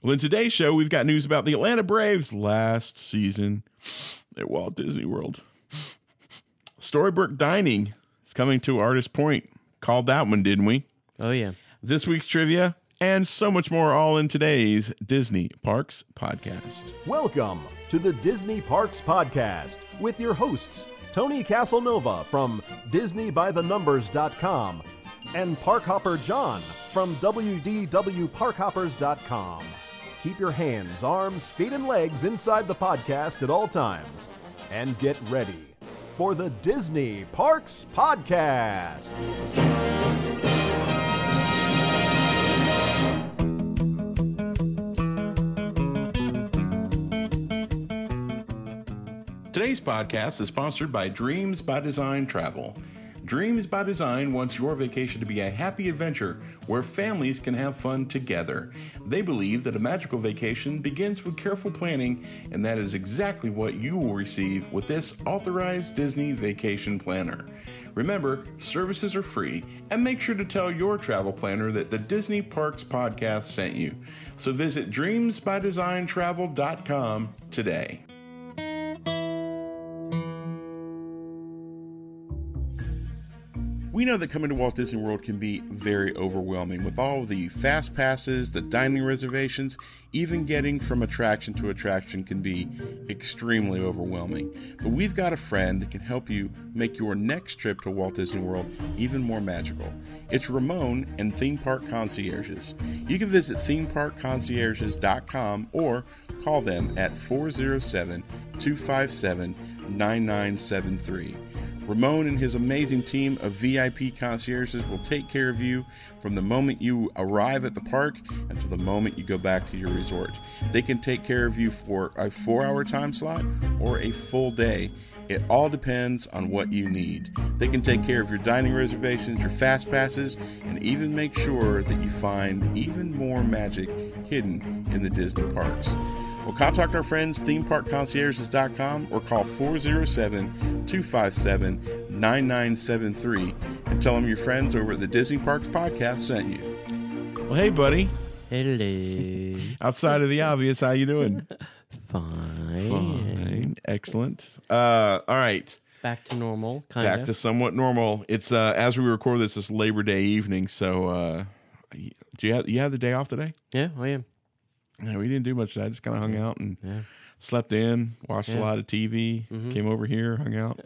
Well, in today's show, we've got news about the Atlanta Braves last season at Walt Disney World. Storybook Dining is coming to Artist Point. Called that one, didn't we? Oh yeah. This week's trivia and so much more all in today's Disney Parks podcast. Welcome to the Disney Parks Podcast with your hosts, Tony Casanova from DisneyByTheNumbers.com and Parkhopper John from WDWParkhoppers.com. Keep your hands, arms, feet, and legs inside the podcast at all times. And get ready for the Disney Parks Podcast. Today's podcast is sponsored by Dreams by Design Travel. Dreams by Design wants your vacation to be a happy adventure where families can have fun together. They believe that a magical vacation begins with careful planning, and that is exactly what you will receive with this authorized Disney vacation planner. Remember, services are free, and make sure to tell your travel planner that the Disney Parks podcast sent you. So visit dreamsbydesigntravel.com today. We know that coming to Walt Disney World can be very overwhelming with all the fast passes, the dining reservations, even getting from attraction to attraction can be extremely overwhelming. But we've got a friend that can help you make your next trip to Walt Disney World even more magical. It's Ramon and Theme Park Concierges. You can visit themeparkconcierges.com or call them at 407 257 9973. Ramon and his amazing team of VIP concierges will take care of you from the moment you arrive at the park until the moment you go back to your resort. They can take care of you for a four hour time slot or a full day. It all depends on what you need. They can take care of your dining reservations, your fast passes, and even make sure that you find even more magic hidden in the Disney parks. Well, contact our friends, themeparkconcierges.com, or call 407 257 9973 and tell them your friends over at the Disney Parks Podcast sent you. Well, hey, buddy. Hello. Outside of the obvious, how you doing? Fine. Fine. Excellent. Uh, all right. Back to normal, kind Back of. to somewhat normal. It's uh, as we record this, it's Labor Day evening. So, uh, do you have you have the day off today? yeah, I am. Yeah, we didn't do much. I just kind of hung out and Yeah. slept in, watched a lot of TV, Mhm. came over here, hung out,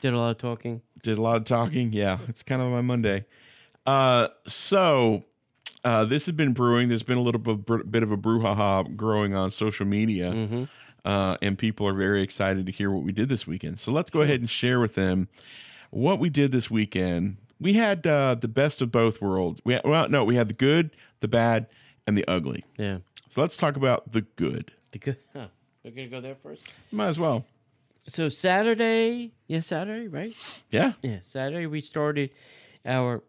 Did a lot of talking. did a lot of talking. Yeah, it's kind of my Monday. Uh, so uh, this has been brewing. There's been a little bit, of a brouhaha growing on social media, hmm uh, and people are very excited to hear what we did this weekend. So let's go ahead and share with them what we did this weekend. We had uh, the best of both worlds. We had, well, no, we had the good, the bad, and the ugly. Yeah. So let's talk about the good. The good. Huh. We're gonna go there first. Might as well. So Saturday, yeah, Saturday, right? Yeah. Yeah, Saturday we started our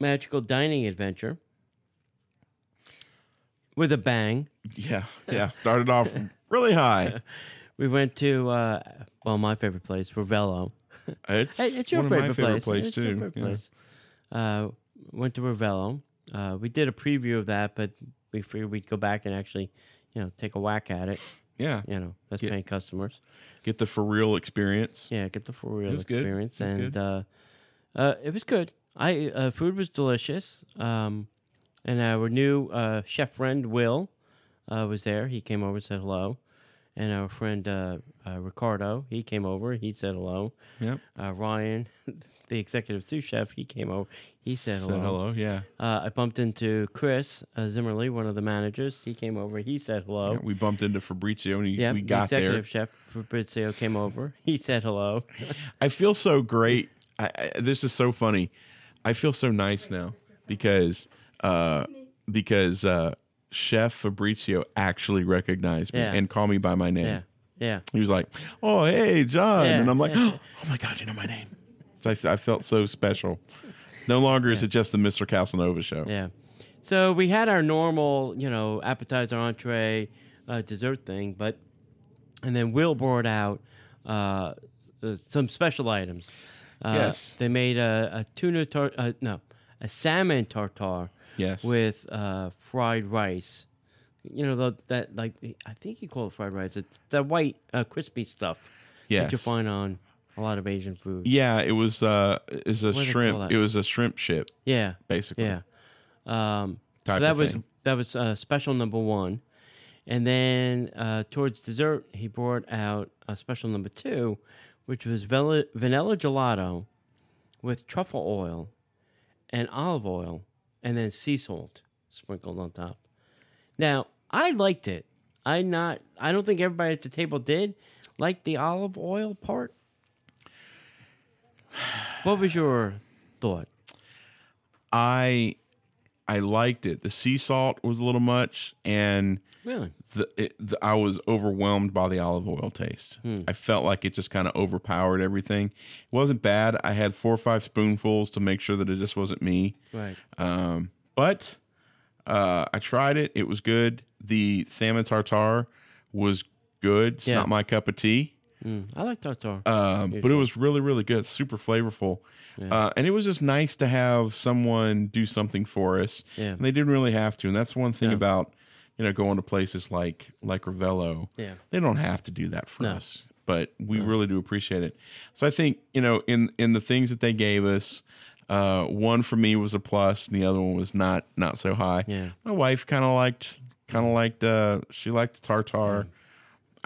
magical dining adventure with a bang. Yeah. Yeah. Started off really high. We went to uh, well, my favorite place, Ravello. It's, Hey, it's your one favorite, of my favorite place. place it's too. Your favorite Yeah. place. Uh, went to Ravello. Uh, we did a preview of that, but we figured we'd go back and actually, you know, take a whack at it. Yeah. You know, Yeah. paying customers. Get the for real experience. Yeah, get the for real experience, and good. uh, uh, it was good. I uh, food was delicious. Um, and our new uh, chef friend Will uh, was there. He came over and said hello. And our friend uh, uh, Ricardo, he came over. He said hello. Yep. Uh, Ryan, the executive sous chef, he came over. He said hello. Said hello. Yeah. Uh, I bumped into Chris uh, Zimmerly, one of the managers. He came over. He said hello. Yeah, We bumped into Fabrizio and he, Yeah, we the got there. executive chef Fabrizio came over. He said hello. I feel so great. I, I, this is so funny. I feel so nice now because uh, because uh, Chef Fabrizio actually recognized me Yeah. and called me by my name. Yeah, yeah. He was like, "Oh, hey, John," Yeah, and I'm like, yeah. "Oh my God, you know my name." I, I felt so special. No longer is it just the Mr. Casanova show. Yeah. So we had our normal, you know, appetizer, entree, uh, dessert thing, but and then Will brought out uh, uh, some special items. Uh, Yes. They made a, a tuna tar, uh, no, a salmon tartare Yes. with uh, fried rice. you know, the, that like I think you call it fried rice. It's the white uh, crispy stuff that you find on a lot of Asian food. Yeah, it was uh is a What do they call shrimp. that? It was a shrimp ship, Yeah, basically. yeah. Um, so Type that of was thing. that was uh, special number one, and then uh, towards dessert he brought out a special number two, which was vanilla, vanilla gelato with truffle oil and olive oil, and then sea salt sprinkled on top. Now I liked it. I not. I don't think everybody at the table did like the olive oil part. What was your thought? I I liked it. The sea salt was a little much, and Really? the, it, the I was overwhelmed by the olive oil taste. Hmm. I felt like it just kind of overpowered everything. It wasn't bad. I had four or five spoonfuls to make sure that it just wasn't me. Right. Um, but uh, I tried it. It was good. The salmon tartare was good. It's Yeah. not my cup of tea. Mm, I like tartar. Um, but it was really, really good. Super flavorful. Uh, and it was just nice to have someone do something for us. Yeah. And they didn't really have to. And that's one thing No. about, you know, going to places like like Ravello. Yeah. They don't have to do that for No. us. But we really do appreciate it. So I think, you know, in in the things that they gave us, uh, one for me was a plus, and the other one was not not so high. Yeah. My wife kind of liked kind of liked uh she liked the tartar.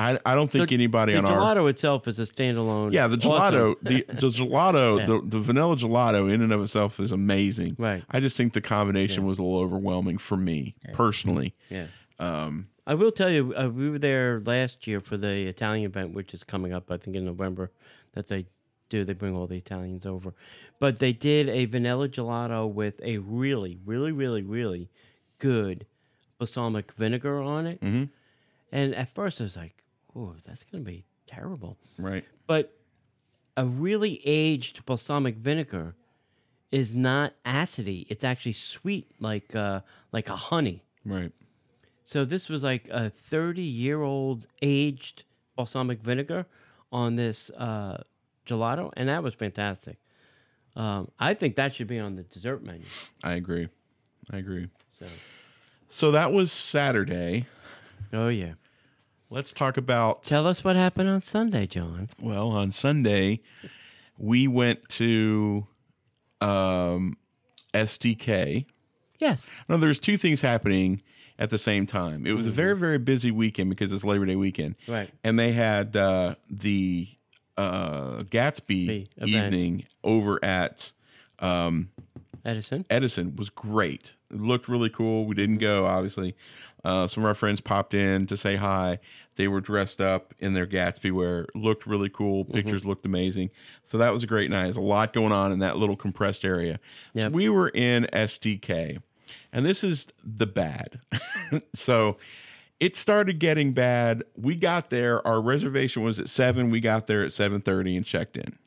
I I don't think The- anybody the on our gelato itself is a standalone. yeah, the awesome. gelato, the, the gelato, Yeah. the, the vanilla gelato in and of itself is amazing. Right. I just think the combination Yeah. was a little overwhelming for me personally. Yeah. Um, I will tell you, uh, we were there last year for the Italian event, which is coming up, I think, in November. That they do, they bring all the Italians over, but they did a vanilla gelato with a really, really, really, really good balsamic vinegar on it. Mhm. And at first, I was like, "Oh, that's gonna be terrible." right. But a really aged balsamic vinegar is not acidy; it's actually sweet, like uh, like a honey. Right. So this was like a 30 year old aged balsamic vinegar on this uh, gelato, and that was fantastic. Um, I think that should be on the dessert menu. I agree. I agree. So, So that was Saturday. oh yeah, Let's talk about tell us what happened on Sunday, John. well, on Sunday we went to um STK. Yes, No, there's two things happening at the same time. It was a very, very busy weekend because it's Labor Day weekend. Right. And they had uh, the uh, Gatsby The event. evening over at um, Edison. Edison was great. It looked really cool. We didn't go, obviously. Uh, some of our friends popped in to say hi. They were dressed up in their Gatsby wear. Looked really cool. Mm-hmm. Pictures looked amazing. So that was a great night. There's a lot going on in that little compressed area. So we were in STK, and this is the bad. so it started getting bad. We got there. Our reservation was at seven. We got there at seven thirty and checked in.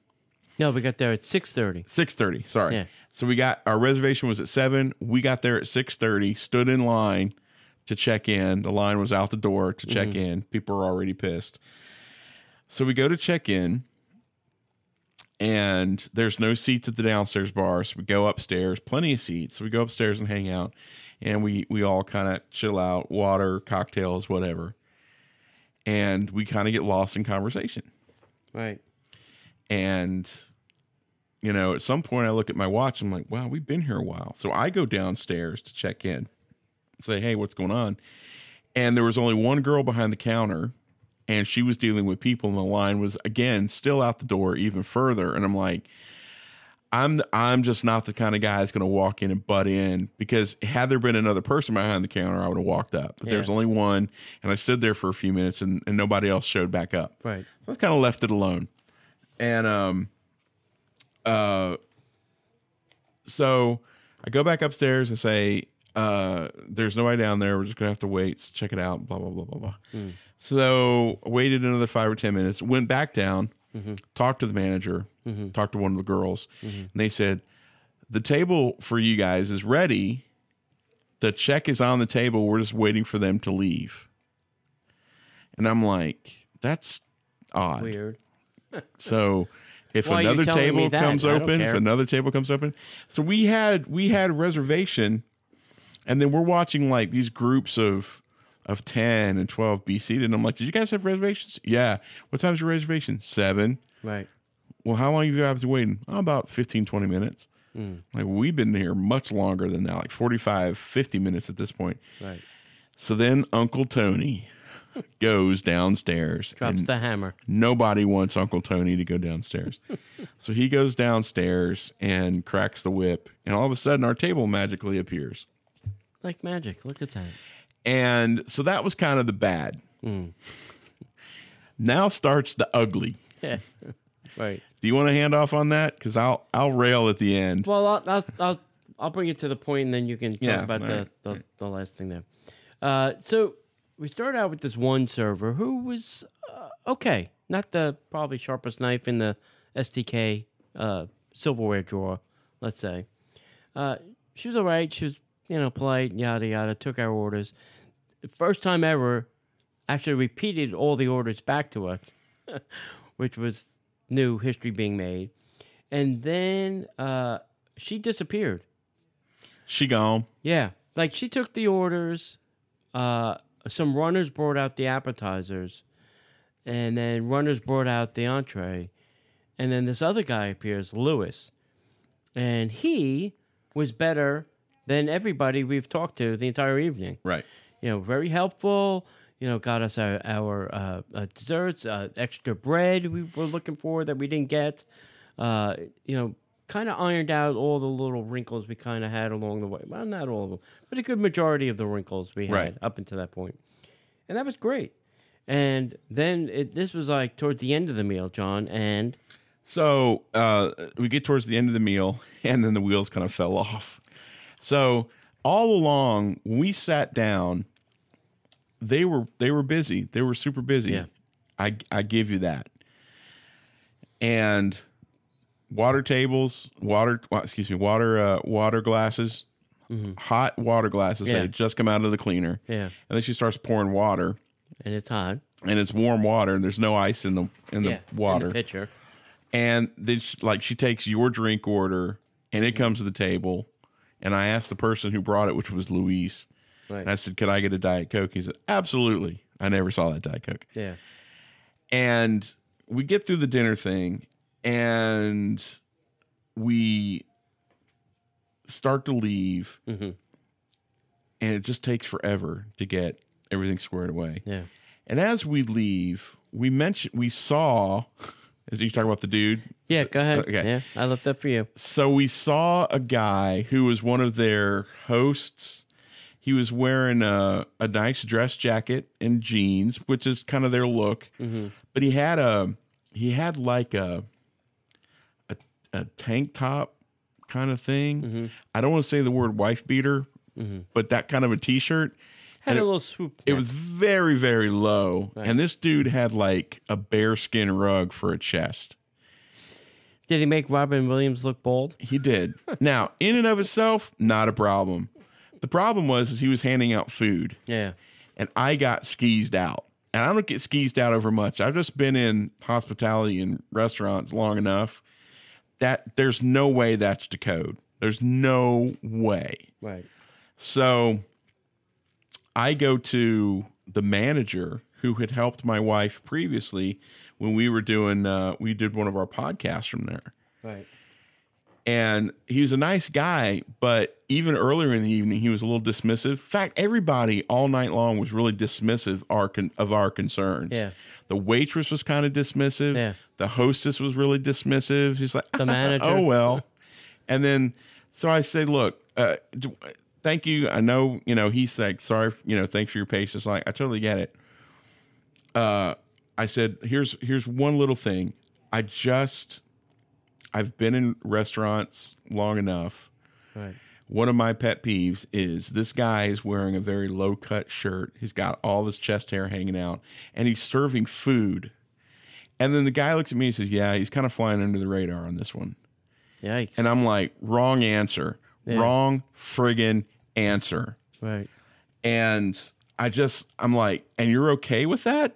No, we got there at 6:30. Six thirty. Sorry. Yeah. So we got our reservation was at seven. We got there at six thirty. Stood in line to check in. The line was out the door to check Mm-hmm. in. People were already pissed. So we go to check in, and there's no seats at the downstairs bar. So we go upstairs. Plenty of seats. So we go upstairs and hang out, and we we all kind of chill out. Water, cocktails, whatever. And we kind of get lost in conversation. Right. And, you know, at some point I look at my watch. I'm like, wow, we've been here a while. So I go downstairs to check in, say, hey, what's going on? And there was only one girl behind the counter, and she was dealing with people, and the line was again still out the door even further. And I'm like, I'm I'm just not the kind of guy that's going to walk in and butt in because had there been another person behind the counter, I would have walked up. But there's Yeah. only one, and I stood there for a few minutes, and, and nobody else showed back up. Right. So I kind of left it alone. And um uh so I go back upstairs and say, uh, there's nobody down there. We're just gonna have to wait, so check it out, blah blah blah blah blah. So waited another five or ten minutes, went back down, talked to the manager, talked to one of the girls, and they said, The table for you guys is ready. The check is on the table. We're just waiting for them to leave. And I'm like, that's odd. Weird. So if Why another table comes open, if another table comes open, so we had we had a reservation, and then we're watching like these groups of of 10 and 12 be seated. And I'm like, did you guys have reservations? Yeah. What time's your reservation? Seven. Right. Well, how long have you guys been waiting? Oh, about 15, 20 minutes. Hmm. Like we've been here much longer than that, like 45, 50 minutes at this point. Right. So then Uncle Tony goes downstairs. Drops the hammer. nobody wants Uncle Tony to go downstairs. so he goes downstairs and cracks the whip. And all of a sudden, our table magically appears. Like magic. Look at that. And so that was kind of the bad. Now starts the ugly. Yeah. right. Do you want to hand off on that? Because I'll I'll rail at the end. Well, I'll, I'll, I'll, I'll bring it to the point, and then you can talk Yeah, about the, right, the, the last thing there. Uh, so we started out with this one server who was uh, okay, not the probably sharpest knife in the STK uh, silverware drawer, let's say. Uh, she was all right. She was, you know, polite, yada yada. Took our orders. First time ever, actually repeated all the orders back to us, which was new history being made. And then uh, she disappeared. She gone. Yeah, like she took the orders. Uh, some runners brought out the appetizers, and then runners brought out the entree, and then this other guy appears, Lewis, and he was better than everybody we've talked to the entire evening. Right. You know, very helpful. You know, got us our, our uh, uh, desserts, uh, extra bread we were looking for that we didn't get. Uh, you know, kind of ironed out all the little wrinkles we kind of had along the way. Well, not all of them, but a good majority of the wrinkles we had Right. up until that point. And that was great. And then it, this was like towards the end of the meal, John, and So uh, we get towards the end of the meal, and then the wheels kind of fell off. So all along, we sat down. They were they were busy. They were super busy. Yeah. I I give you that. And water tables, water excuse me, water uh, water glasses, hot water glasses that had just come out of the cleaner. yeah, And then she starts pouring water, and it's hot. and it's warm water, and there's no ice in the in the yeah, in water the pitcher. and then she, like she takes your drink order and it comes to the table and i asked the person who brought it which was luis Right. and i said could i get a diet coke he said absolutely i never saw that diet coke yeah. and we get through the dinner thing and we start to leave hmm and it just takes forever to get everything squared away Yeah. and as we leave we mentioned we saw as you talk about the dude Yeah. Go ahead. Okay. Yeah, I left that for you. So we saw a guy who was one of their hosts. He was wearing a, a nice dress jacket and jeans, which is kind of their look. Mm-hmm. But he had a he had like a a, a tank top kind of thing. Mm-hmm. I don't want to say the word wife beater, but that kind of a t-shirt. Had And a it- little swoop. It neck. was very very low, Right. and this dude had like a bearskin rug for a chest. Did he make Robin Williams look bald? He did. now, in and of itself, not a problem. The problem was is he was handing out food, Yeah. and I got skeezed out. And I don't get skeezed out over much. I've just been in hospitality and restaurants long enough that there's no way that's the code. There's no way. Right. So I go to the manager who had helped my wife previously when we were doing uh, we did one of our podcasts from there Right. and he was a nice guy but even earlier in the evening he was a little dismissive in fact everybody all night long was really dismissive our con- of our concerns Yeah. the waitress was kind of dismissive Yeah. the hostess was really dismissive he's like The manager. oh well and then so i say look uh, thank you i know you know he's like sorry you know thanks for your patience like i totally get it uh i said here's here's one little thing i just i've been in restaurants long enough Right. one of my pet peeves is this guy is wearing a very low cut shirt. He's got all his chest hair hanging out and he's serving food. And then the guy looks at me and says, Yeah, he's kind of flying under the radar on this one. Yikes. And I'm like, Wrong answer. Yeah. Wrong friggin' answer. right. And I just, I'm like, And you're okay with that?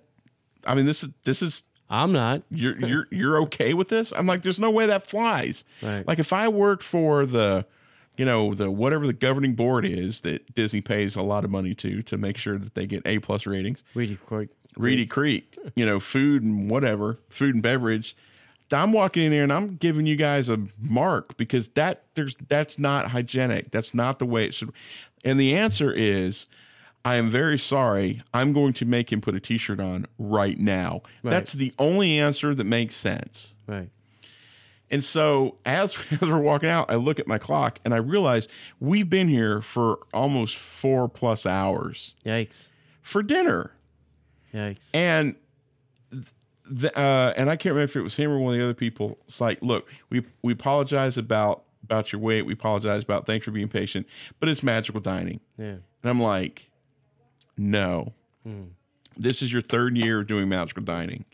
I mean, this is, this is, I'm not. you're, you're, you're okay with this? I'm like, There's no way that flies. Right. Like if I worked for the you know the whatever the governing board is that Disney pays a lot of money to to make sure that they get A plus ratings. Reedy Creek. Reedy Creek, you know, food and whatever, food and beverage. I'm walking in there and I'm giving you guys a mark because that there's that's not hygienic. That's not the way it should. And the answer is, I am very sorry. I'm going to make him put a T-shirt on right now. Right. That's the only answer that makes sense. Right. And so as, as we're walking out, I look at my clock and I realize we've been here for almost four plus hours Yikes. for dinner. Yikes. And the, uh, and I can't remember if it was him or one of the other people. It's like, look, we we apologize about about your wait. We apologize about thanks for being patient, but it's magical dining. yeah. And I'm like, no, this is your third year of doing magical dining.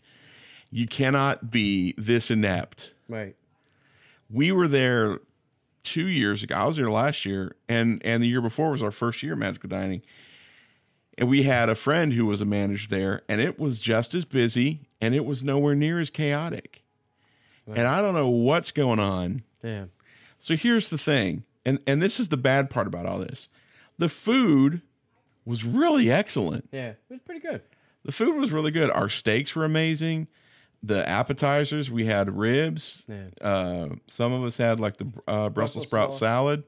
You cannot be this inept. Right. We were there two years ago. I was there last year, and and the year before was our first year of magical dining. And we had a friend who was a manager there, and it was just as busy, and it was nowhere near as chaotic. And I don't know what's going on. Yeah. So here's the thing, and and this is the bad part about all this. The food was really excellent. Yeah. It was pretty good. The food was really good. Our steaks were amazing. The appetizers, we had ribs. Yeah. Uh, some of us had like the uh, Brussels Brussels sprout sauce. salad.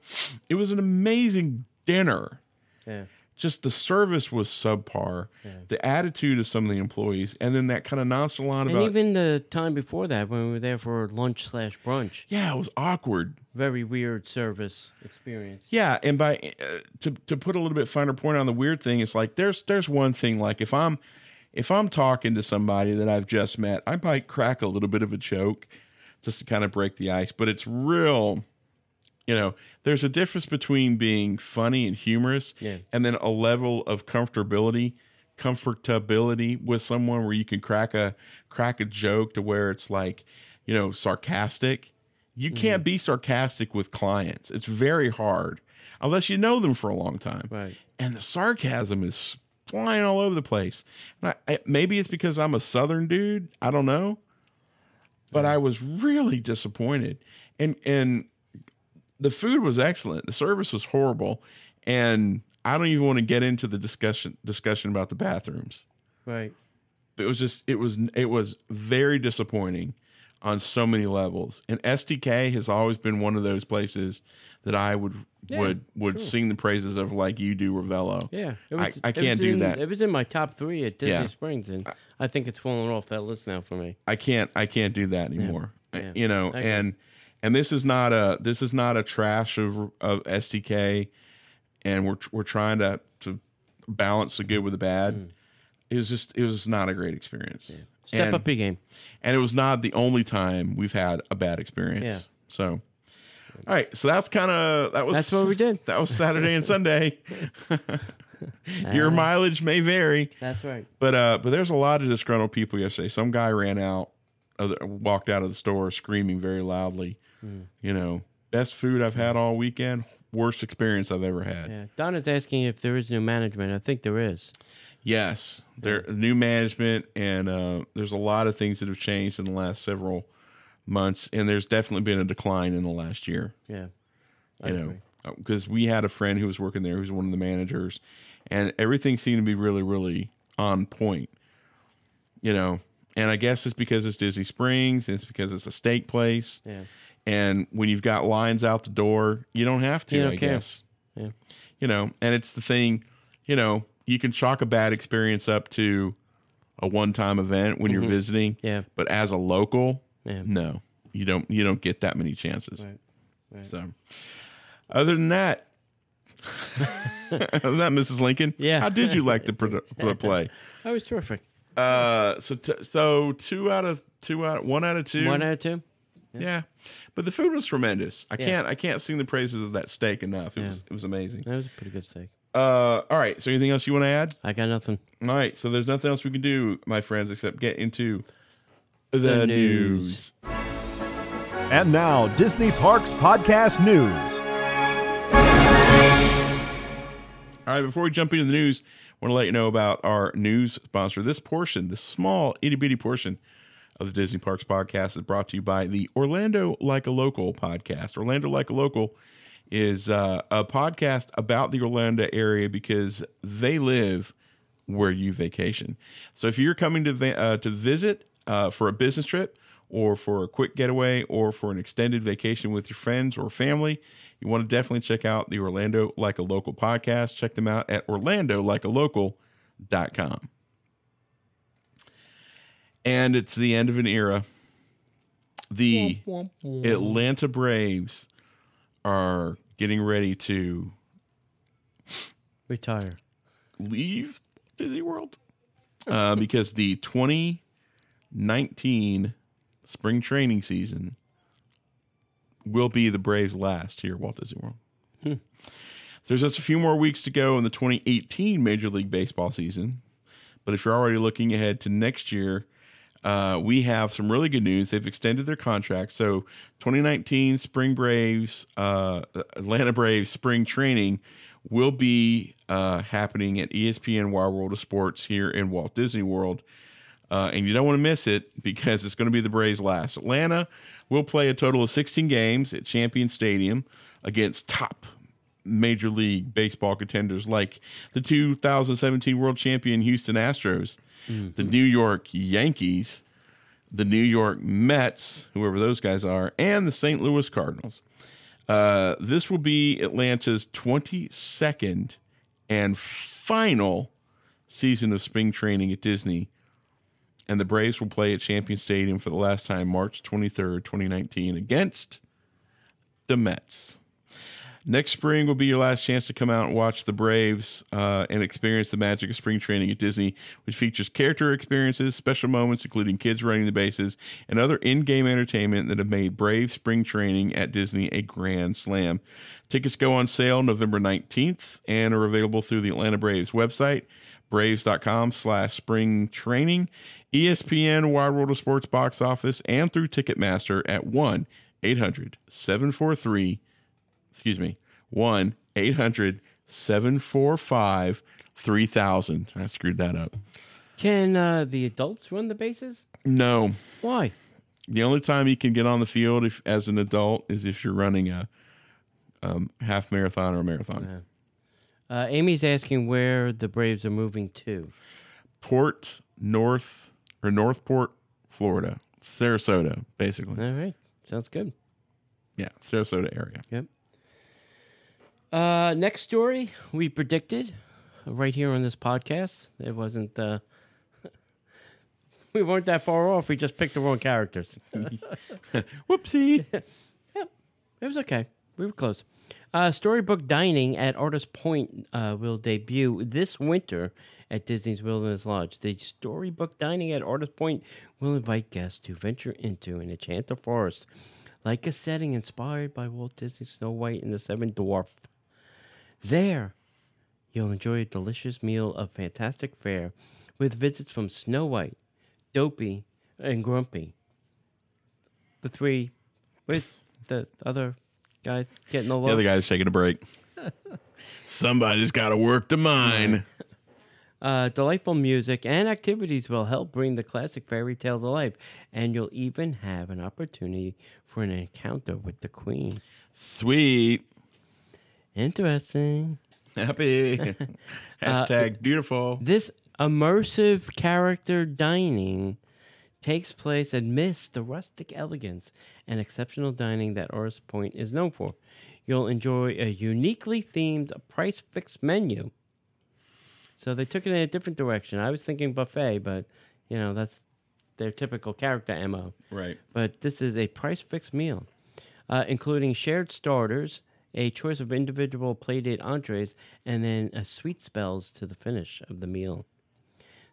It was an amazing dinner. Yeah. Just the service was subpar. The attitude of some of the employees, and then that kind of nonchalant And about. even the time before that, when we were there for lunch slash brunch, yeah, it was awkward. very weird service experience. Yeah, and by uh, to to put a little bit finer point on the weird thing, it's like there's there's one thing like if I'm if I'm talking to somebody that I've just met, I might crack a little bit of a joke just to kind of break the ice, but it's real. You know, there's a difference between being funny and humorous, Yeah. and then a level of comfortability, comfortability with someone where you can crack a crack a joke to where it's like, you know, sarcastic. You mm-hmm. can't be sarcastic with clients. It's very hard unless you know them for a long time. Right. And the sarcasm is flying all over the place. And I, I, maybe it's because I'm a southern dude. I don't know. But I was really disappointed. And and the food was excellent. The service was horrible. And I don't even want to get into the discussion discussion about the bathrooms. Right. It was just it was it was very disappointing on so many levels. And STK has always been one of those places that I would Yeah, would would sure. sing the praises of like you do Ravello. Yeah. It I- was, I it can't do in- that. It was in my top three at Disney Yeah. Springs, and I think it's fallen off that list now for me. I can't I can't do that anymore. I- You know, I and and this is not a this is not a trash of of STK, and we're we're trying to to balance the good with the bad. Mm. It was just it was not a great experience. Step and, up your game. and it was not the only time we've had a bad experience. Yeah. So, all right, so that's kind of that was That's what we did. That was Saturday and Sunday. Your Ah. mileage may vary. That's right. But uh, but there's a lot of disgruntled people yesterday. Some guy ran out, of walked out of the store screaming very loudly. Hmm. You know, best food I've had all weekend. Worst experience I've ever had. Yeah. Donna's asking if there is new management. I think there is. Yes, there new management and uh, there's a lot of things that have changed in the last several months, and there's definitely been a decline in the last year. Yeah. I you know because we had a friend who was working there who's one of the managers and everything seemed to be really really on point you know and i guess it's because it's disney springs and it's because it's a steak place Yeah. And when you've got lines out the door you don't have to You don't i care. guess Yeah. you know and it's the thing you know you can chalk a bad experience up to a one-time event when you're visiting Mm-hmm. Yeah. but as a local Yeah. no you don't you don't get that many chances Right. Right. so, other than that, other than that, Mrs. Lincoln, Yeah. how did you like the, produ- the play? That was terrific. Uh, so t- so two out of two out one out of two. One out of two. Yeah, but the food was tremendous. I Yeah. can't I can't sing the praises of that steak enough. It was Yeah. it was amazing. That was a pretty good steak. Uh, all right. So anything else you want to add? I got nothing. All right. So there's nothing else we can do, my friends, except get into the, The news. news. And now, Disney Parks Podcast News. All right, before we jump into the news, I want to let you know about our news sponsor. This portion, this small itty bitty portion of the Disney Parks podcast is brought to you by the Orlando Like a Local podcast. Orlando Like a Local is uh, a podcast about the Orlando area because they live where you vacation. So if you're coming to va- uh, to visit uh, for a business trip or for a quick getaway or for an extended vacation with your friends or family, you want to definitely check out the Orlando Like a Local podcast. Check them out at orlandolikealocal.com. And it's the end of an era. The Atlanta Braves are getting ready to Retire. leave Disney World uh, because the 2019 spring training season will be the Braves' last here at Walt Disney World. There's just a few more weeks to go in the 2018 Major League Baseball season, but if you're already looking ahead to next year, uh, we have some really good news. They've extended their contract. So 2019 Spring Braves, uh, Atlanta Braves spring training will be uh, happening at ESPN Wide World of Sports here in Walt Disney World. Uh, and you don't want to miss it because it's going to be the Braves' last. Atlanta will play a total of 16 games at Champion Stadium against top Major League Baseball contenders like the 2017 World Champion Houston Astros, the New York Yankees, the New York Mets, whoever those guys are, and the St. Louis Cardinals. Uh, this will be Atlanta's 22nd and final season of spring training at Disney. And the Braves will play at Champion Stadium for the last time March 23rd, 2019, against the Mets. Next spring will be your last chance to come out and watch the Braves uh, and experience the magic of spring training at Disney, which features character experiences, special moments, including kids running the bases, and other in game entertainment that have made Brave spring training at Disney a grand slam. Tickets go on sale November 19th and are available through the Atlanta Braves website, braves.com slash spring training, ESPN, Wide World of Sports box office, and through Ticketmaster at 1 800 743 excuse me, 1 800 745 3000. I screwed that up. Can uh, the adults run the bases? No. Why? The only time you can get on the field if, as an adult is if you're running a um, half marathon or a marathon. Uh, Amy's asking where the Braves are moving to. Port North or Northport, Florida. Sarasota, basically. All right, sounds good. Yeah, Sarasota area. Yep. Uh, next story we predicted right here on this podcast. It wasn't. Uh, we weren't that far off. We just picked the wrong characters. Whoopsie. It was okay. We were close. Uh, Storybook Dining at Artist Point uh, will debut this winter at Disney's Wilderness Lodge. The Storybook Dining at Artist Point will invite guests to venture into an enchanted forest, like a setting inspired by Walt Disney's Snow White and the Seven Dwarf. There, you'll enjoy a delicious meal of fantastic fare with visits from Snow White, Dopey, and Grumpy. The three with the other guys getting a The other guy's taking a break. Somebody's got to work the mine. Uh, delightful music and activities will help bring the classic fairy tale to life, and you'll even have an opportunity for an encounter with the queen. Sweet. Interesting. Happy. Hashtag beautiful. This immersive character dining takes place amidst the rustic elegance and exceptional dining that Artist Point is known for. You'll enjoy a uniquely themed price fixed menu. So they took it in a different direction. I was thinking buffet, but you know, that's their typical character MO. Right. But this is a price fixed meal, uh, including shared starters, a choice of individual plated entrees, and then a sweet spells to the finish of the meal.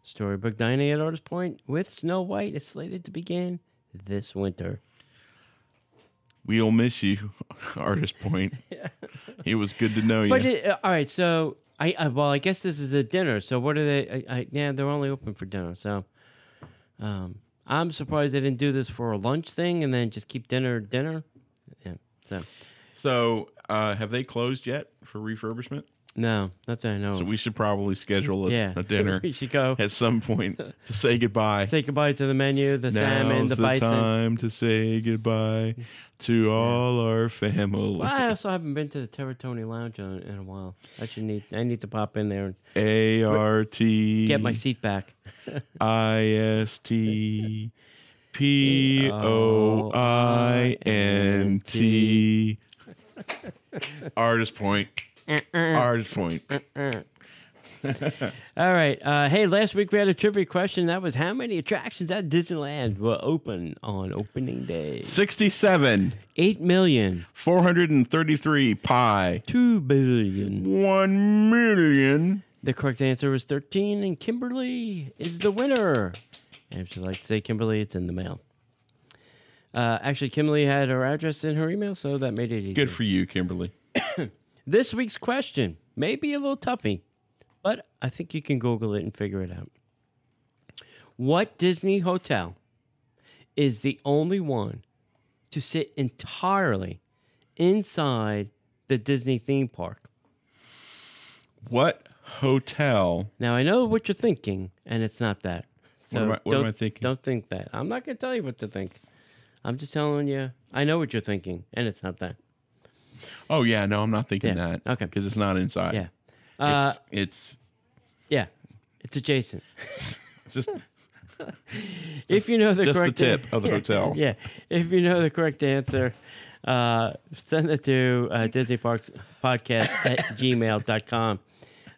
Storybook Dining at Artist Point with Snow White is slated to begin this winter. We'll miss you, Artist Point. It was good to know you. But it, uh, all right, so I, I well, I guess this is a dinner. So what are they? I, I, yeah, they're only open for dinner. So um, I'm surprised they didn't do this for a lunch thing and then just keep dinner dinner. Yeah. So so, uh, have they closed yet for refurbishment? No, not that I know. So of. we should probably schedule a, yeah, a dinner we should go at some point to say goodbye. say goodbye to the menu, the salmon, Now's the the bison. time to say goodbye to all our family. Well, I also haven't been to the Territory Lounge in, in a while. I should need. I need to pop in there and A R T get my seat back. I S T P O I N T. Artist point. Artist point. All right. Uh, hey, last week we had a trivia question. That was how many attractions at Disneyland were open on opening day? 67, Eight million. 433 pi, Two billion. 1 million. The correct answer was 13, and Kimberly is the winner. And if you'd like to say Kimberly, it's in the mail. Uh, actually, Kimberly had her address in her email, so that made it easy. Good for you, Kimberly. This week's question may be a little toughy, but I think you can Google it and figure it out. What Disney hotel is the only one to sit entirely inside the Disney theme park? What hotel? Now I know what you're thinking, and it's not that. So What am I- what am I thinking? Don't think that. I'm not going to tell you what to think. I'm just telling you. I know what you're thinking, and it's not that. Oh, yeah, no, I'm not thinking Yeah, that. okay. Because it's not inside. Yeah. Uh, It's, yeah. It's adjacent. just if you know the just the correct tip of the hotel. Yeah. If you know the correct answer, uh, send it to uh, Disney Parks Podcast at gmail.com.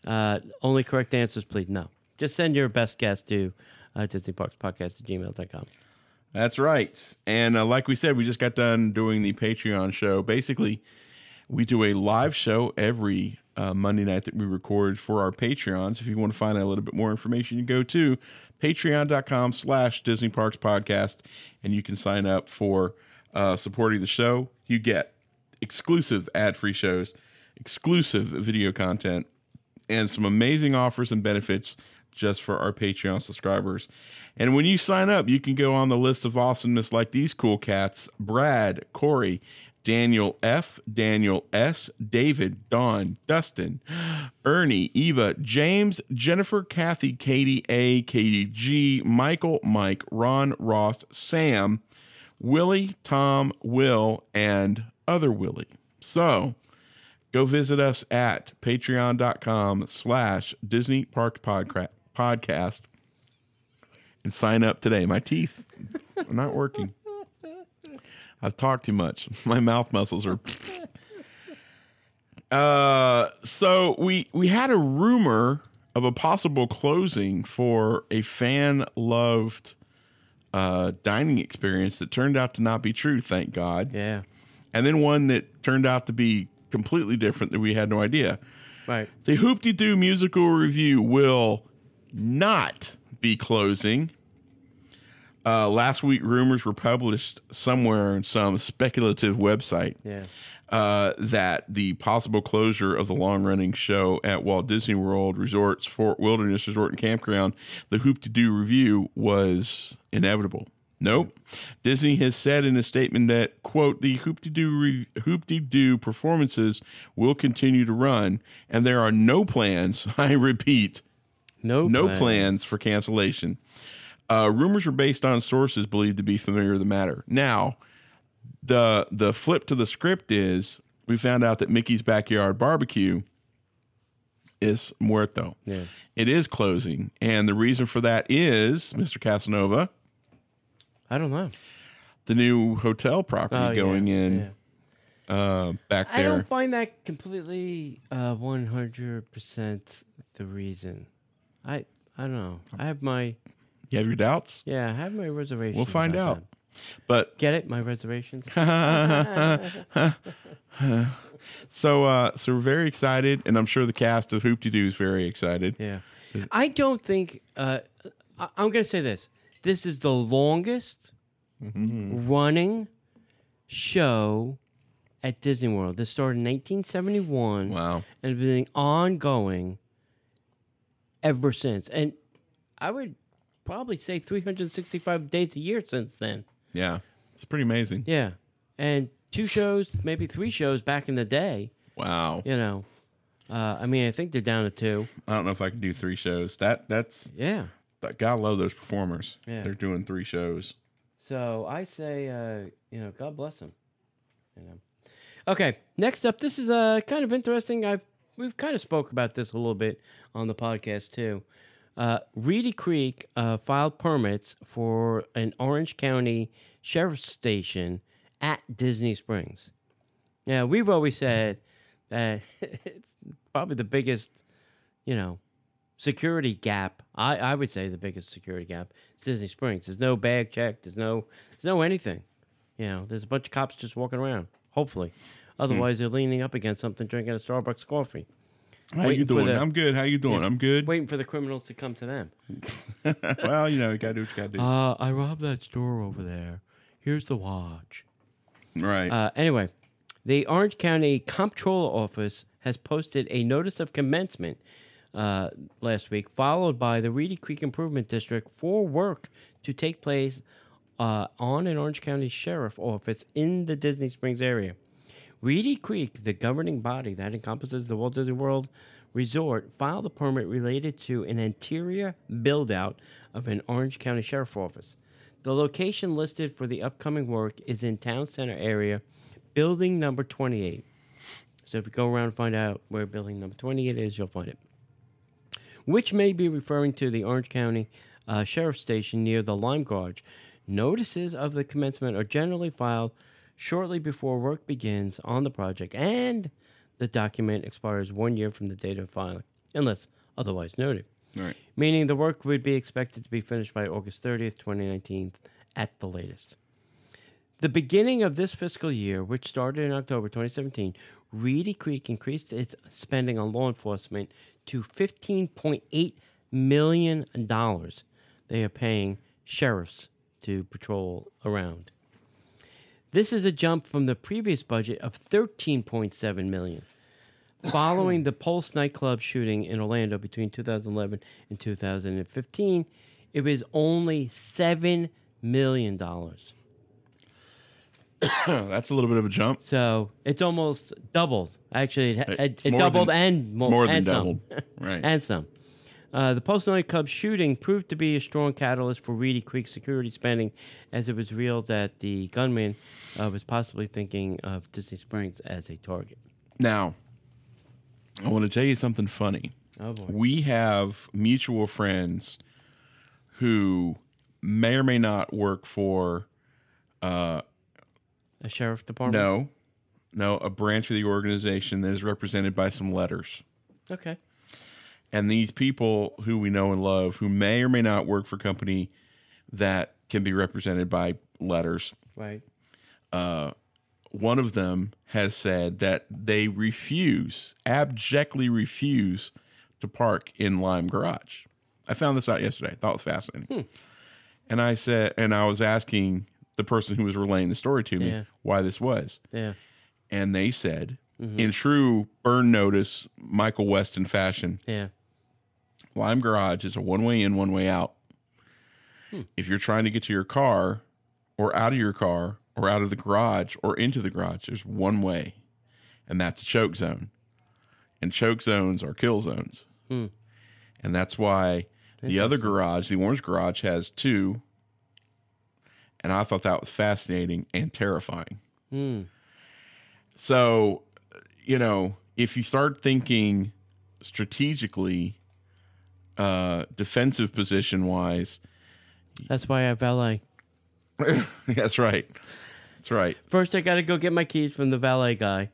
Uh, only correct answers, please. No. Just send your best guess to uh, Disney Parks Podcast at gmail.com. That's right. And uh, like we said, we just got done doing the Patreon show. Basically, we do a live show every uh, Monday night that we record for our Patreons. If you want to find out a little bit more information, you go to patreon.com slash Disney Parks Podcast, and you can sign up for uh, supporting the show. You get exclusive ad-free shows, exclusive video content, and some amazing offers and benefits just for our Patreon subscribers. And when you sign up, you can go on the list of awesomeness like these cool cats Brad, Corey, Daniel F., Daniel S., David, Don, Dustin, Ernie, Eva, James, Jennifer, Kathy, Katie A., Katie G., Michael, Mike, Ron, Ross, Sam, Willie, Tom, Will, and other Willie. So, go visit us at patreon.com slash disney Podcra- podcast and sign up today my teeth are not working i've talked too much my mouth muscles are uh so we we had a rumor of a possible closing for a fan loved uh dining experience that turned out to not be true thank god Yeah. and then one that turned out to be completely different that we had no idea. Right. The Hoop-Dee-Doo Musical Revue will not be closing. Uh, last week, rumors were published somewhere on some speculative website Yeah. uh, that the possible closure of the long running show at Walt Disney World Resorts Fort Wilderness Resort and Campground, the Hoop-Dee-Doo Revue, was inevitable. Nope. Disney has said in a statement that, quote, the Hoop Doo re- Hoop Doo performances will continue to run, and there are no plans, I repeat, No. no plan. plans for cancellation. Uh, rumors are based on sources believed to be familiar with the matter. Now, the the flip to the script is we found out that Mickey's Backyard Barbecue is muerto. Yeah. It is closing, and the reason for that is Mr. Casanova, I don't know. the new hotel property Oh, yeah, going in yeah. uh, back there. I don't find that completely uh, 100% the reason. I I don't know. I have my You have your doubts, yeah, I have my reservations. we'll find about out. that. But Get it? My reservations. so, uh, so we're very excited, and I'm sure the cast of Hoop Doo is very excited. yeah. I don't think uh, I, I'm going to say this. This is the longest Mm-hmm. running show at Disney World. This started in 1971 Wow. and it's been ongoing ever since. And I would probably say 365 days a year since then. Yeah, it's pretty amazing. Yeah. And two shows, maybe three shows back in the day, Wow. you know. Uh, I mean, I think they're down to two. I don't know if I can do three shows. That that's Yeah. that gotta love those performers. Yeah. They're doing three shows. So I say, uh, you know, God bless them. You know. Okay, next up, this is uh, kind of interesting. I've we've kind of spoke about this a little bit on the podcast too. Uh, Reedy Creek uh, filed permits for an Orange County Sheriff's Station at Disney Springs. Now we've always said that it's probably the biggest, you know, security gap. I, I would say the biggest security gap is Disney Springs. There's no bag check. There's no there's no anything. You know, there's a bunch of cops just walking around. Hopefully, otherwise they're leaning up against something, drinking a Starbucks coffee, How you doing? the- I'm good. How you doing? I'm good. waiting for the criminals to come to them. well, you know, you gotta do what you gotta do. Uh, I robbed that store over there. Here's the watch. right. Uh, anyway, the Orange County Comptroller Office has posted a notice of commencement uh, last week, followed by the Reedy Creek Improvement District for work to take place uh, on an Orange County Sheriff Office in the Disney Springs area. Reedy Creek, the governing body that encompasses the Walt Disney World Resort, filed a permit related to an interior build out of an Orange County Sheriff Office. The location listed for the upcoming work is in Town Center area, building number 28. So if you go around and find out where building number 28 is, you'll find it. Which may be referring to the Orange County uh, Sheriff's Station near the Lime Garage. Notices of the commencement are generally filed shortly before work begins on the project, and the document expires one year from the date of filing, unless otherwise noted right. meaning the work would be expected to be finished by August 30th, 2019 at the latest. The beginning of this fiscal year, which started in October 2017, Reedy Creek increased its spending on law enforcement to $15.8 million they are paying sheriffs to patrol around. This is a jump from the previous budget of 13.7 million. Following the Pulse nightclub shooting in Orlando between 2011 and 2015, it was only seven million dollars. That's a little bit of a jump. So it's almost doubled. Actually, it, it, it doubled than- and it's more, more than and some. doubled. Right. and some. Uh, the Pulse nightclub shooting proved to be a strong catalyst for Reedy Creek security spending, as it was revealed that the gunman uh, was possibly thinking of Disney Springs as a target. Now, I want to tell you something funny. Oh boy! We have mutual friends who may or may not work for A sheriff department. no, no, a branch of the organization that is represented by some letters. Okay. And these people who we know and love, who may or may not work for a company that can be represented by letters, Right. Uh, one of them has said that they refuse, abjectly refuse to park in Lime Garage. I found this out yesterday. I thought it was fascinating. Hmm. And I said, and I was asking the person who was relaying the story to me Yeah. why this was. Yeah. And they said, mm-hmm. in true burn notice, Michael Weston fashion, Yeah. Lime Garage is a one way in, one way out. If you're trying to get to your car or out of your car or out of the garage or into the garage, there's one way, and that's a choke zone. And choke zones are kill zones. Hmm. And that's why the other garage, the orange garage, has two. And I thought that was fascinating and terrifying. Hmm. So, you know, if you start thinking strategically, uh, defensive position wise, That's why I valet. that's right. That's right. First, I got to go get my keys from the valet guy,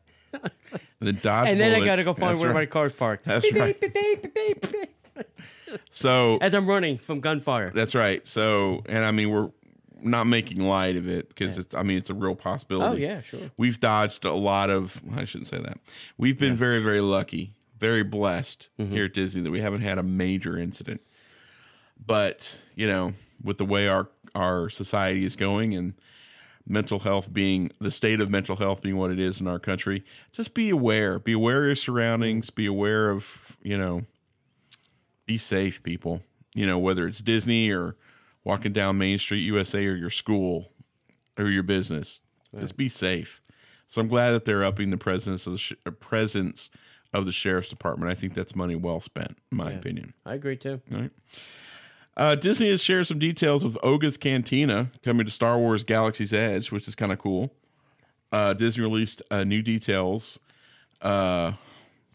The dodge and then I got to go find that's where my car's parked. That's Beep, right. beep, beep. So As I'm running from gunfire. that's right. So, and I mean, we're not making light of it because it's, I mean, it's a real possibility. Oh yeah, sure. We've dodged a lot of, I shouldn't say that. We've been very, very lucky, very blessed Mm-hmm. here at Disney that we haven't had a major incident. But, you know, with the way our, our society is going and mental health being the state of mental health being what it is in our country, just be aware. Be aware of your surroundings. Be aware of, you know, be safe, people. You know, whether it's Disney or walking down Main Street USA or your school or your business. Just be safe. So I'm glad that they're upping the presence of the sh- presence of the sheriff's department. I think that's money well spent, in my Yeah. opinion. I agree too. All right. Uh, Disney has shared some details of Oga's Cantina coming to Star Wars Galaxy's Edge, which is kind of cool. Uh, Disney released uh, new details, uh,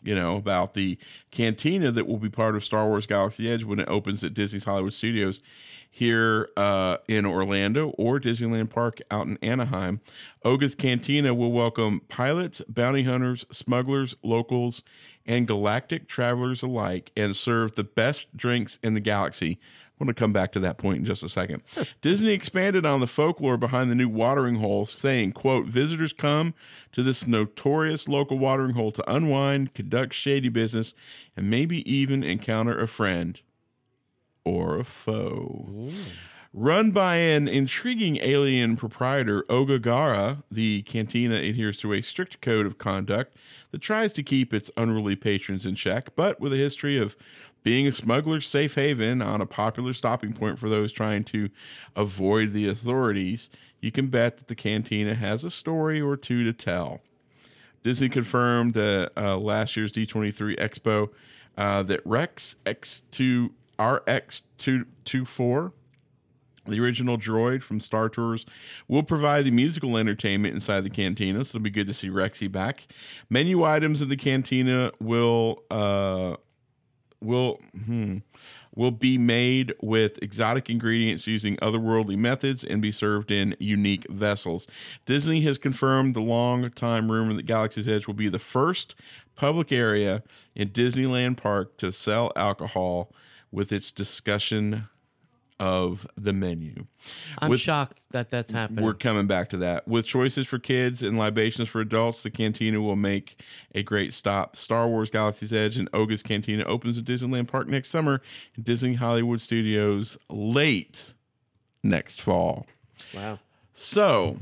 you know, about the cantina that will be part of Star Wars Galaxy Edge when it opens at Disney's Hollywood Studios here uh, in Orlando or Disneyland Park out in Anaheim. Oga's Cantina will welcome pilots, bounty hunters, smugglers, locals, and galactic travelers alike and serve the best drinks in the galaxy. I'm going to come back to that point in just a second. Disney expanded on the folklore behind the new watering hole, saying, quote, visitors come to this notorious local watering hole to unwind, conduct shady business, and maybe even encounter a friend or a foe. Run by an intriguing alien proprietor, Oga Garra, the cantina adheres to a strict code of conduct that tries to keep its unruly patrons in check, but with a history of being a smuggler's safe haven on a popular stopping point for those trying to avoid the authorities, you can bet that the cantina has a story or two to tell. Disney confirmed that uh, last year's D23 Expo uh, that Rex X2 RX224 the original droid from Star Tours will provide the musical entertainment inside the cantina, so it'll be good to see Rexy back. Menu items in the cantina will uh will hmm, will be made with exotic ingredients using otherworldly methods and be served in unique vessels. Disney has confirmed the long time rumor that Galaxy's Edge will be the first public area in Disneyland Park to sell alcohol with its discussion of the menu. I'm With- shocked that that's happening. We're coming back to that. With choices for kids and libations for adults, the cantina will make a great stop. Star Wars Galaxy's Edge and Oga's Cantina opens at Disneyland Park next summer and Disney Hollywood Studios late next fall. wow. So,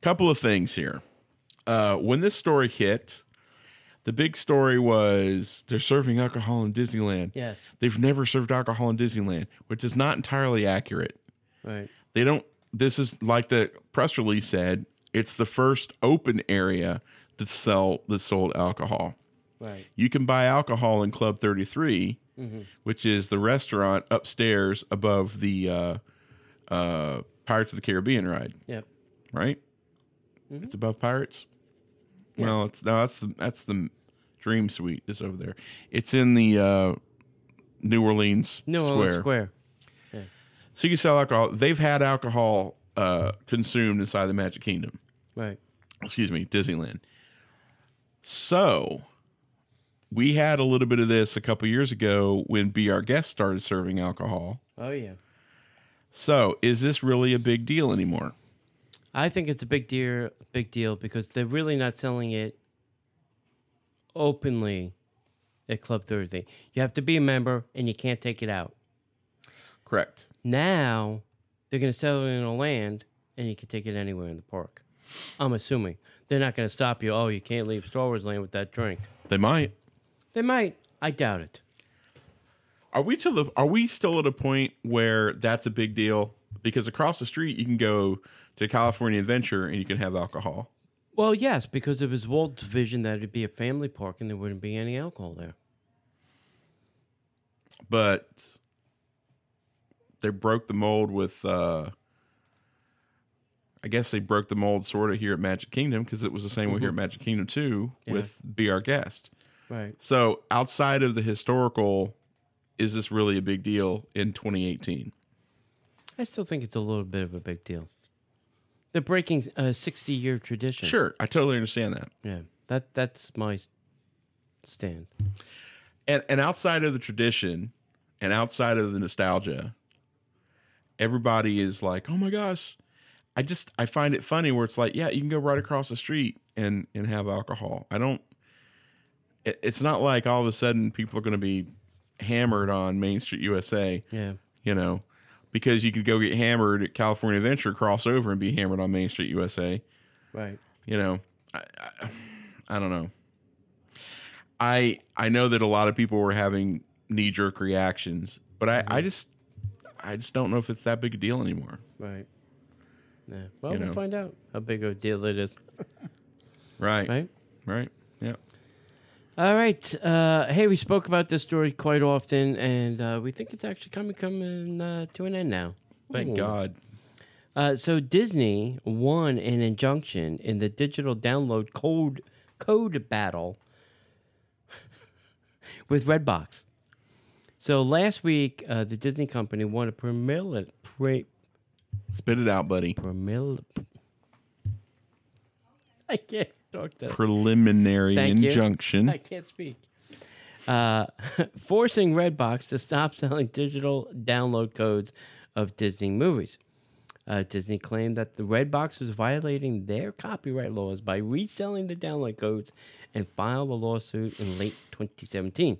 couple of things here. Uh, when this story hit, the big story was they're serving alcohol in Disneyland. Yes. They've never served alcohol in Disneyland, which is not entirely accurate Right. they don't this is like the press release said it's the first open area that sell that sold alcohol Right. you can buy alcohol in club 33 which is the restaurant upstairs above the uh, uh, pirates of the caribbean ride Yep. right it's above pirates well it's no that's the that's the dream suite is over there it's in the uh, new orleans New square Orleans Square. so you can sell alcohol they've had alcohol uh, consumed inside the magic kingdom Right. excuse me, Disneyland. So we had a little bit of this a couple years ago when Be Our Guest started serving alcohol. Oh yeah. So is this really a big deal anymore? I think it's a big deal, big deal because they're really not selling it openly at Club 33. You have to be a member and you can't take it out. Correct. Now they're going to sell it in a land and you can take it anywhere in the park. I'm assuming they're not going to stop you. Oh, you can't leave Star Wars Land with that drink. They might. They might. I doubt it. Are we to the are we still at a point where that's a big deal? Because across the street you can go to California Adventure and you can have alcohol. Well, yes, because it was Walt's vision that it'd be a family park and there wouldn't be any alcohol there. But they broke the mold with uh I guess they broke the mold sort of here at Magic Kingdom because it was the same way here at Magic Kingdom too Yeah. with Be Our Guest. Right. So outside of the historical, is this really a big deal in 2018? I still think it's a little bit of a big deal. They're breaking a 60 year tradition. Sure, I totally understand that. Yeah. That that's my stand. And and outside of the tradition and outside of the nostalgia, everybody is like, "Oh my gosh." I just I find it funny where it's like, yeah, you can go right across the street and and have alcohol. I don't it, it's not like all of a sudden people are going to be hammered on Main Street USA, Yeah. you know, because you could go get hammered at California Adventure, cross over and be hammered on Main Street USA. Right. you know I, I, I don't know i i know that a lot of people were having knee-jerk reactions but i i mm-hmm. just i just don't know if it's that big a deal anymore Right. Yeah. Well, You we'll know. find out how big of a deal it is. right Right. right yeah All right. Uh, hey, we spoke about this story quite often, and uh, we think it's actually coming coming uh, to an end now. Thank Ooh. God. Uh, so Disney won an injunction in the digital download code code battle with Redbox. So last week, uh, the Disney company won a premil pre, Spit it out, buddy. premil. I can't talk. Preliminary Thank you. injunction. I can't speak. Uh, forcing Redbox to stop selling digital download codes of Disney movies. Uh, Disney claimed that the Redbox was violating their copyright laws by reselling the download codes and filed a lawsuit in late 2017.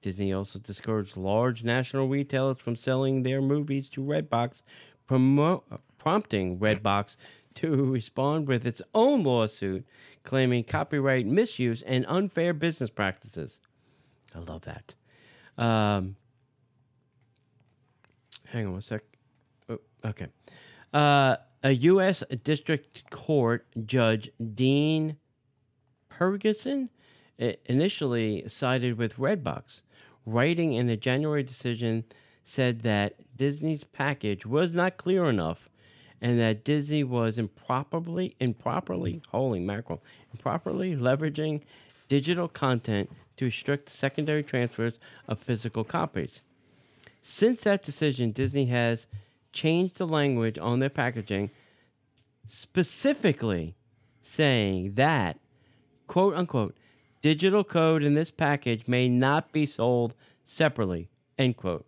Disney also discouraged large national retailers from selling their movies to Redbox, promo- prompting Redbox to respond with its own lawsuit claiming copyright misuse and unfair business practices. I love that. Um, hang on one sec. Oh, okay. Uh, a U.S. District Court Judge Dean Pregerson initially sided with Redbox, writing in a January decision said that Disney's package was not clear enough and that Disney was improperly improperly holy mackerel improperly leveraging digital content to restrict secondary transfers of physical copies. Since that decision, Disney has changed the language on their packaging, specifically saying that, quote unquote, digital code in this package may not be sold separately, end quote.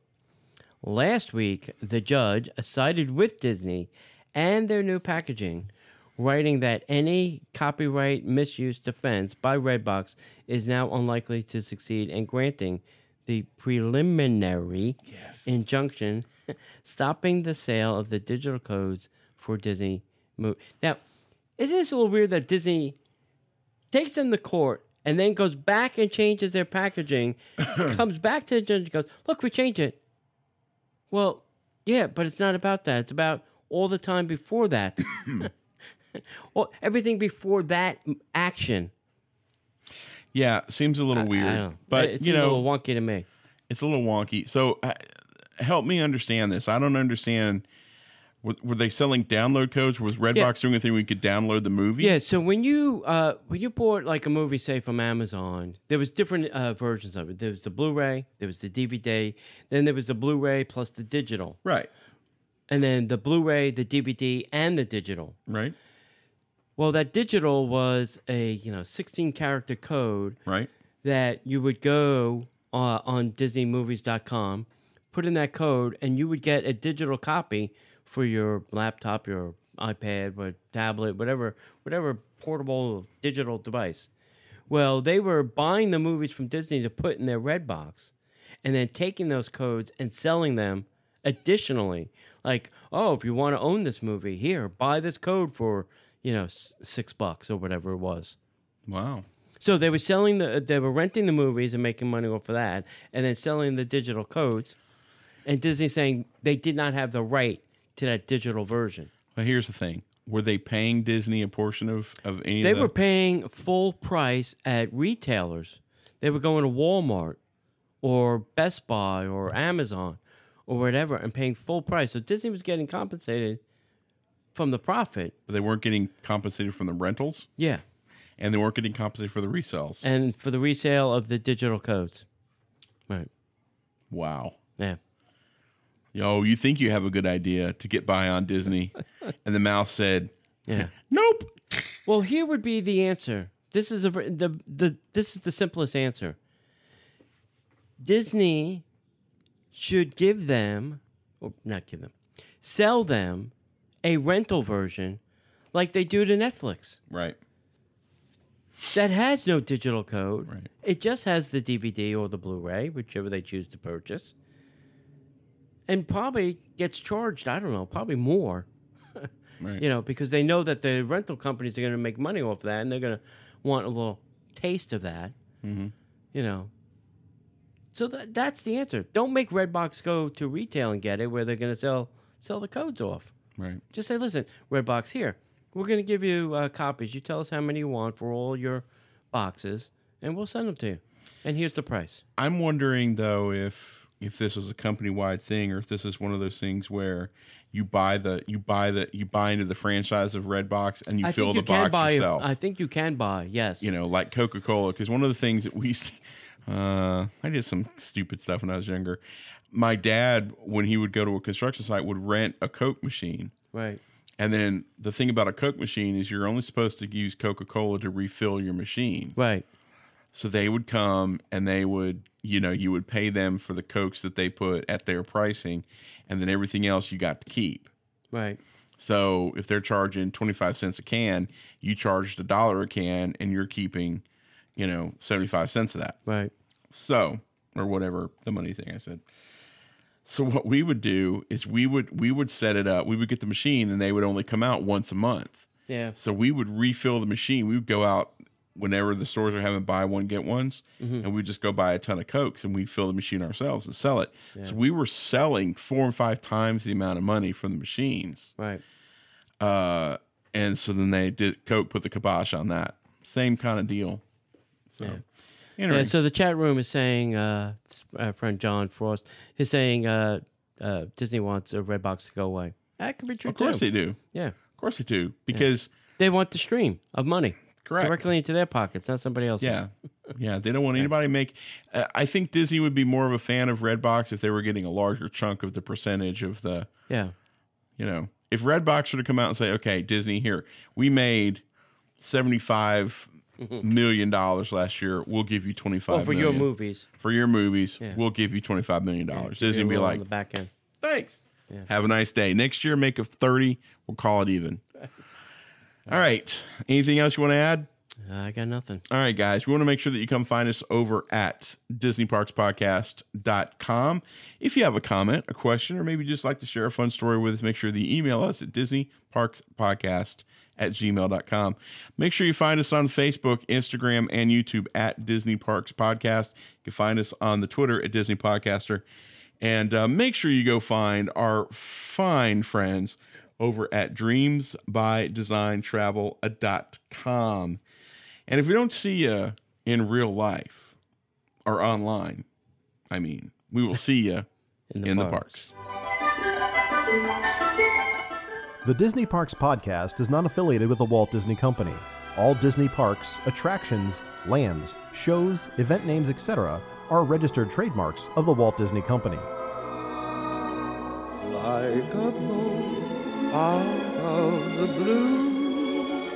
Last week, the judge sided with Disney and their new packaging, writing that any copyright misuse defense by Redbox is now unlikely to succeed and granting the preliminary injunction stopping the sale of the digital codes for Disney movie. Now, isn't this a little weird that Disney takes them to court and then goes back and changes their packaging, comes back to the judge and goes, Look, we changed it. Well, yeah, but it's not about that. It's about all the time before that. well, everything before that action. Yeah, seems a little I- I weird, know. but it's you a know, little wonky to me. it's a little wonky. So, uh, help me understand this. I don't understand. Were, were they selling download codes? Was Redbox Yeah. doing anything we could download the movie? Yeah, so when you uh, when you bought like a movie, say from Amazon, there was different uh, versions of it. There was the Blu-ray, there was the DVD, then there was the Blu-ray plus the digital, Right. And then the Blu-ray, the DVD, and the digital. Right. Well, that digital was a you know 16 character code Right. that you would go uh, on DisneyMovies.com, put in that code, and you would get a digital copy for your laptop, your iPad, or tablet, whatever, whatever portable digital device. Well, they were buying the movies from Disney to put in their Redbox, and then taking those codes and selling them additionally. Like, oh, if you want to own this movie, here, buy this code for you know six bucks or whatever it was. Wow. So they were selling the, they were renting the movies and making money off of that, and then selling the digital codes. And Disney saying they did not have the right to that digital version. Well, here's the thing: were they paying Disney a portion of of any? They of were paying full price at retailers. They were going to Walmart or Best Buy or Amazon or whatever and paying full price. So Disney was getting compensated from the profit. But they weren't getting compensated from the rentals, Yeah. and they weren't getting compensated for the resells. And for the resale of the digital codes. Right. Wow. Yeah. Yo, you think you have a good idea to get by on Disney, and the Mouse said, Yeah. "Nope." Well, here would be the answer. This is a the the this is the simplest answer. Disney should give them, or not give them, sell them a rental version, like they do to Netflix. Right. That has no digital code. Right. It just has the DVD or the Blu-ray, whichever they choose to purchase, and probably gets charged. I don't know, probably more. Right. you know, because they know that the rental companies are going to make money off that, and they're going to want a little taste of that. Mhm. You know, so that that's the answer. Don't make Redbox go to retail and get it where they're going to sell sell the codes off. Right. Just say, listen, Redbox, here we're going to give you uh, copies. You tell us how many you want for all your boxes, and we'll send them to you. And here's the price. I'm wondering though if if this is a company wide thing or if this is one of those things where you buy the you buy the you buy into the franchise of Redbox and you I fill think the you can box buy. yourself. I think you can buy. Yes. you know, like Coca Cola. Because one of the things that we, uh, I did some stupid stuff when I was younger. My dad, when he would go to a construction site, would rent a Coke machine. Right. And then the thing about a Coke machine is you're only supposed to use Coca Cola to refill your machine. Right. So they would come and they would, you know, you would pay them for the Cokes that they put at their pricing, and then everything else you got to keep. Right. So if they're charging 25 cents a can, you charged a dollar a can and you're keeping, you know, 75 cents of that. Right. So, or whatever the money thing I said. So what we would do is we would we would set it up. We would get the machine and they would only come out once a month. Yeah. So we would refill the machine. We would go out whenever the stores are having buy one get ones, and we'd just go buy a ton of cokes and we'd fill the machine ourselves and sell it. So we were selling four and five times the amount of money from the machines. Right. Uh, and so then they did Coke put the kibosh on that. Same kind of deal. So, Yeah. Yeah, so the chat room is saying, uh, our friend John Frost is saying, uh, uh, Disney wants a Redbox to go away. That could be true of course too. they do. Yeah, Of course they do because they want the stream of money correct. directly into their pockets, not somebody else's. Yeah, yeah. They don't want anybody make. Uh, I think Disney would be more of a fan of Redbox if they were getting a larger chunk of the percentage of the. yeah, You know, if Redbox were to come out and say, "Okay, Disney, here we made seventy-five million dollars last year. We'll give you twenty-five. Well, for your movies, for your movies, Yeah. we'll give you twenty-five million dollars." Give Disney you would be like, the back end. "Thanks. Yeah. Have a nice day. Next year, make a thirty. We'll call it even." All right. Anything else you want to add? Uh, I got nothing. All right, guys, we want to make sure that you come find us over at DisneyParksPodcast.com. If you have a comment, a question, or maybe just like to share a fun story with us, make sure that you email us at DisneyParksPodcast at gmail.com. Make sure you find us on Facebook, Instagram, and YouTube at Disney Parks Podcast. You can find us on the Twitter at Disney Podcaster. And uh, make sure you go find our fine friends over at dreamsbydesigntravel.com. And if we don't see you in real life or online, I mean, we will see you In the in the parks. parks. The Disney Parks Podcast is not affiliated with the Walt Disney Company. All Disney parks, attractions, lands, shows, event names, etc., are registered trademarks of the Walt Disney Company. like a out of the blue.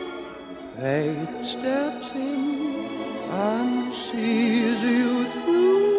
Fate steps in and sees you through.